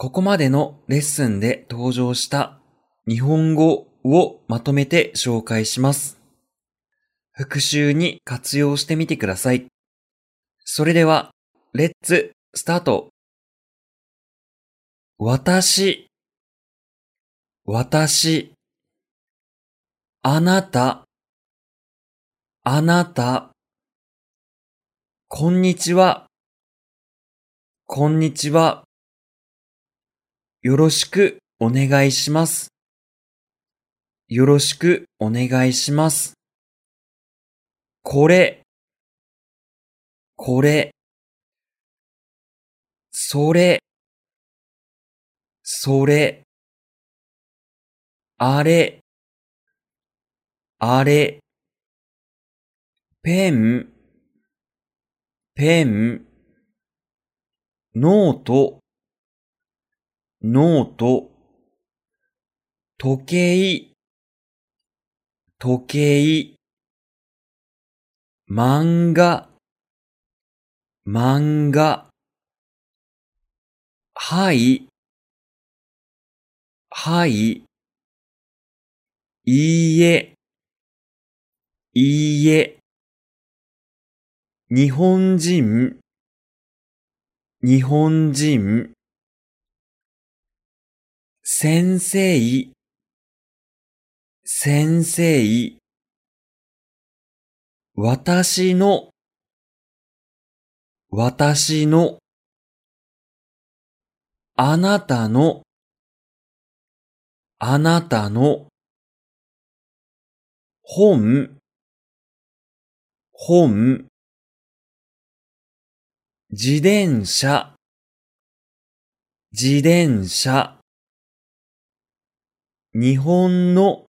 ここまでのレッスンで登場した日本語をまとめて紹介します。復習に活用してみてください。それでは、レッツスタート私、私、あなた、あなた、こんにちは、こんにちは。よろしくお願いします。よろしくお願いします。これ、これ、それ、それ、あれ、あれ、ペン、ペン、ノート、ノート、時計、時計、漫画、漫画、はい、はい、いいえ、いいえ、日本人、日本人、先生、先生、私の、私の、あなたの、あなたの、本、本、自転車、自転車、日本の、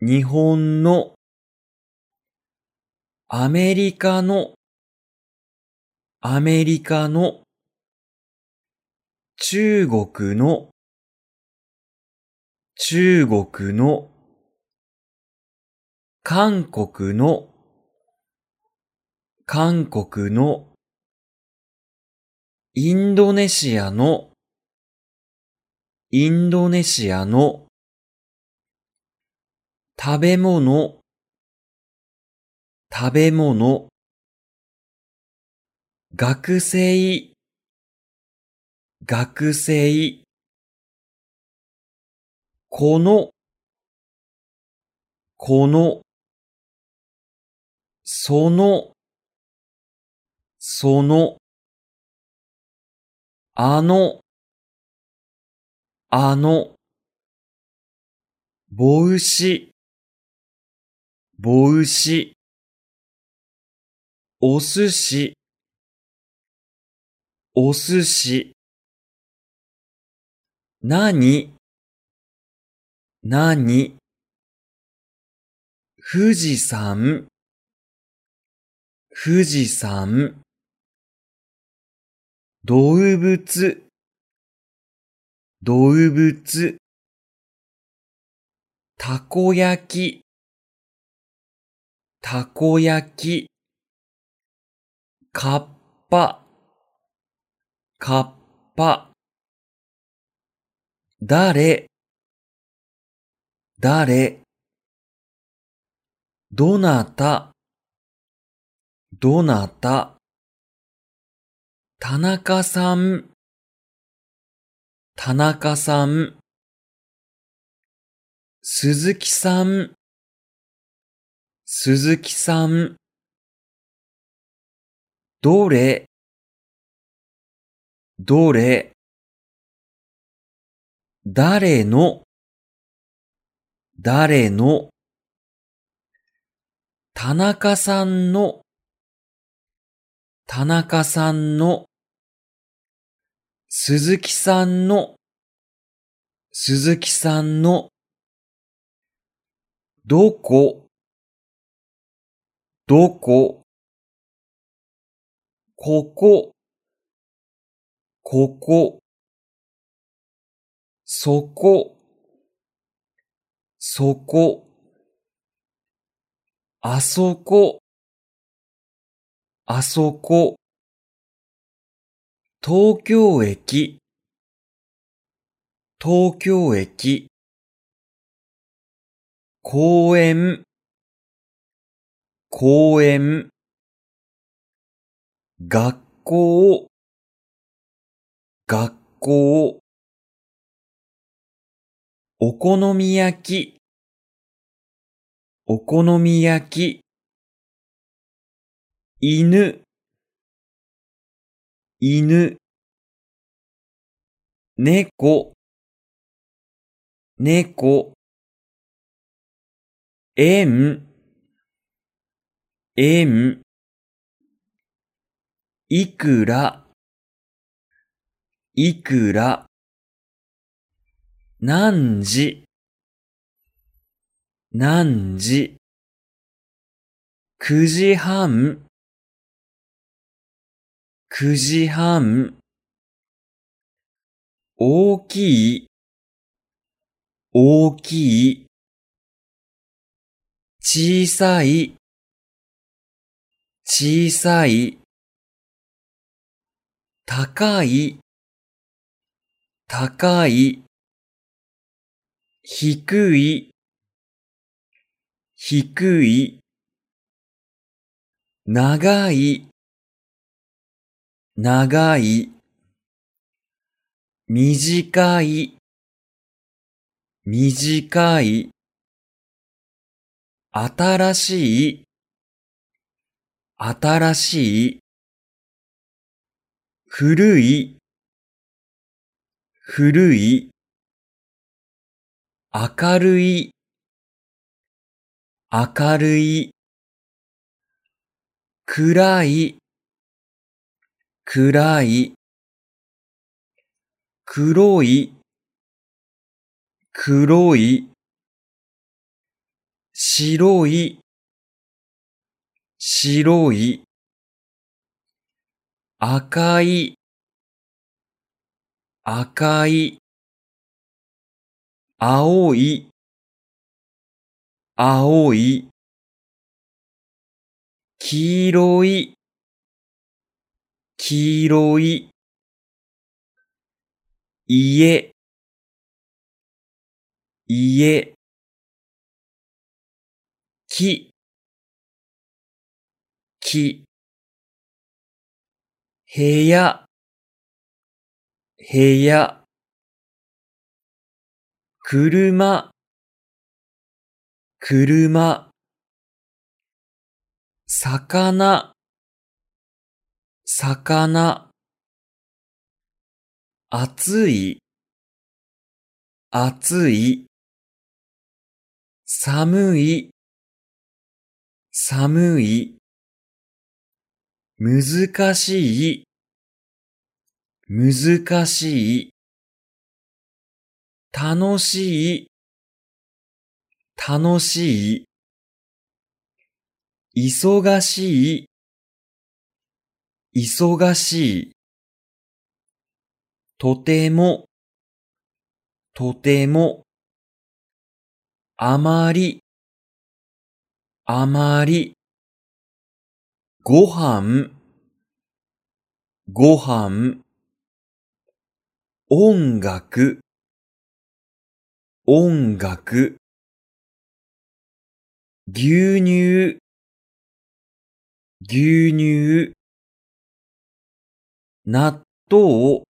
日本の、アメリカの、アメリカの、中国の、中国の、韓国の、韓国の、インドネシアの、インドネシアの、食べ物、食べ物、学生、学生、この、この、その、その、あの、あの、帽子、帽子、お寿司、お寿司、なに、なに、富士山、富士山、動物、動物、たこ焼き、たこ焼き、かっぱ、かっぱ、だれ、だれ、どなた、どなた、田中さん、田中さん、鈴木さん、鈴木さん、どれ、どれ、誰の、誰の、田中さんの、田中さんの、鈴木さんの、鈴木さんの、どこ、どこ、ここ、ここ、そこ、そこ、あそこ、あそこ、東京駅、東京駅、公園、公園、学校、学校、お好み焼き、お好み焼き、犬、犬、猫、猫、円、円、いくら、いくら、何時、何時、9時半、9時半、大きい、大きい、小さい、小さい、高い、高い、低い、低い、長い、長い、短い、短い、新しい、新しい、古い、古い、明るい、明るい、暗い、暗い、黒い、黒い、白い、白い、赤い、赤い、青い、青い、黄色い、黄色い、家、家、木、木、部屋、部屋、車、車、魚、魚、暑い、暑い、寒い、寒い、難しい、難しい、楽しい、楽しい、忙しい、忙しい、とても、とても、あまり、あまり、ご飯、ご飯、音楽、音楽、牛乳、牛乳、納豆、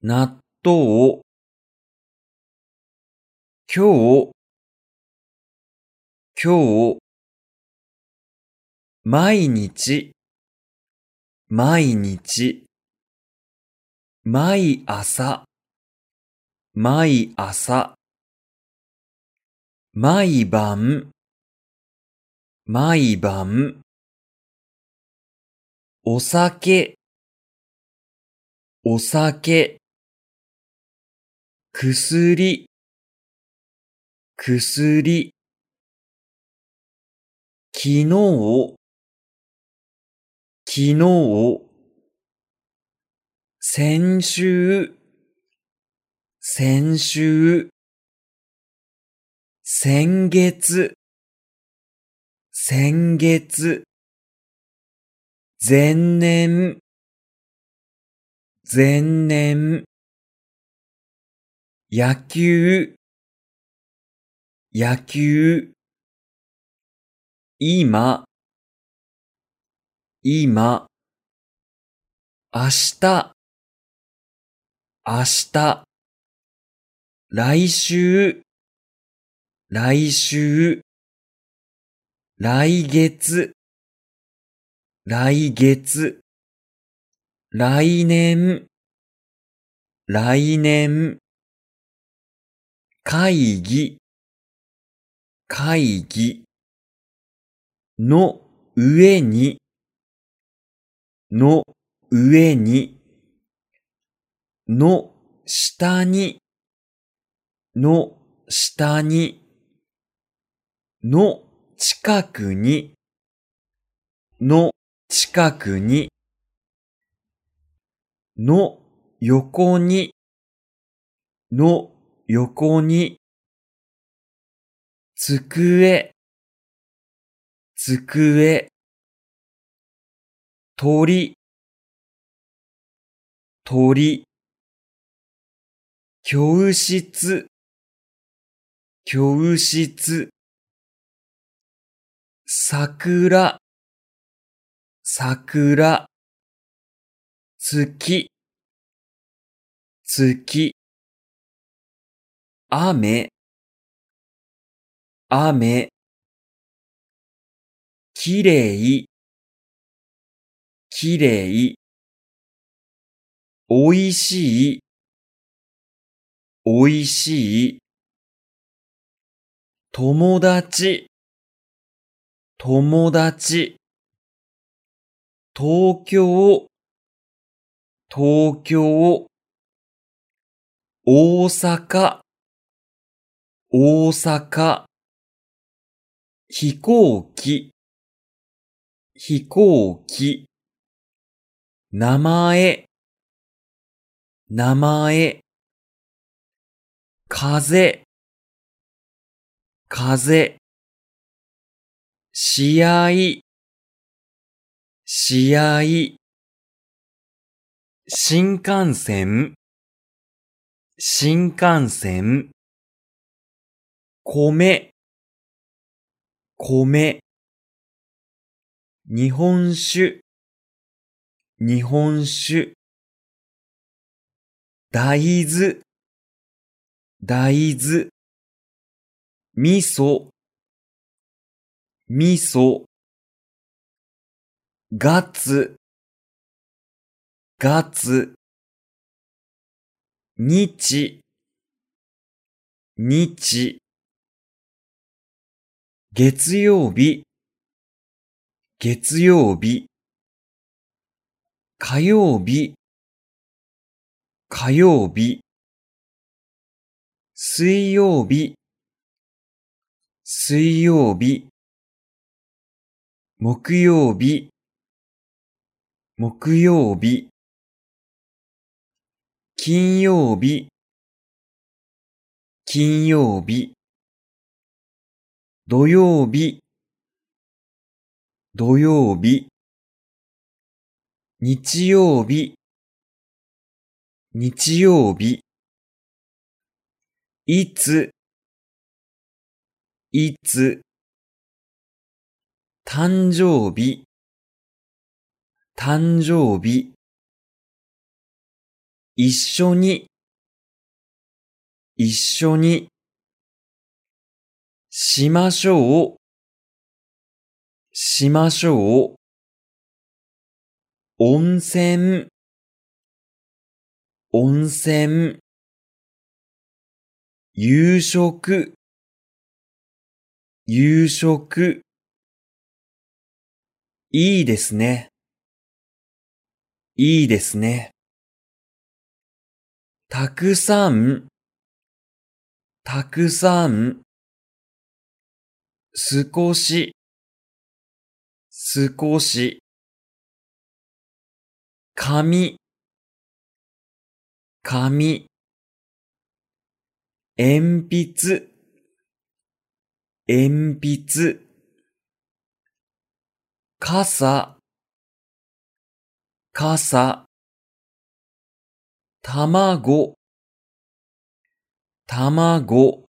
納豆、今日、今日、毎日、毎日、毎朝、毎朝、毎晩、毎晩、お酒、お酒、薬、薬、昨日、昨日、先週、先週、先月、先月、前年、前年。野球。野球。今。今。明日。明日。来週。来週。来月。来月。来年。来年。会議。会議の上にの上にの下にの下にの近くにの近くにの横にの横に机。机。鳥。鳥。教室。教室。桜。桜。月。月。雨。雨。きれい。きれい。おいしい。おいしい。友達。友達。東京。東京。大阪。大阪。飛行機。飛行機。名前。名前。風。風。試合。試合。新幹線。新幹線。米。米。日本酒。日本酒。大豆。大豆。味噌。味噌。ガツ。ガツ。日。日。月曜日月曜日火曜日火曜日水曜日水曜日木曜日木曜日金曜日金曜日。土曜日。土曜日。日曜日。日曜日。いつ？いつ？誕生日。誕生日。一緒に。一緒に。しましょう。しましょう。温泉。温泉。夕食。夕食。いいですね。いいですね。たくさん、たくさん、少し、少し、紙、紙、鉛筆、鉛筆、傘、傘、卵、卵、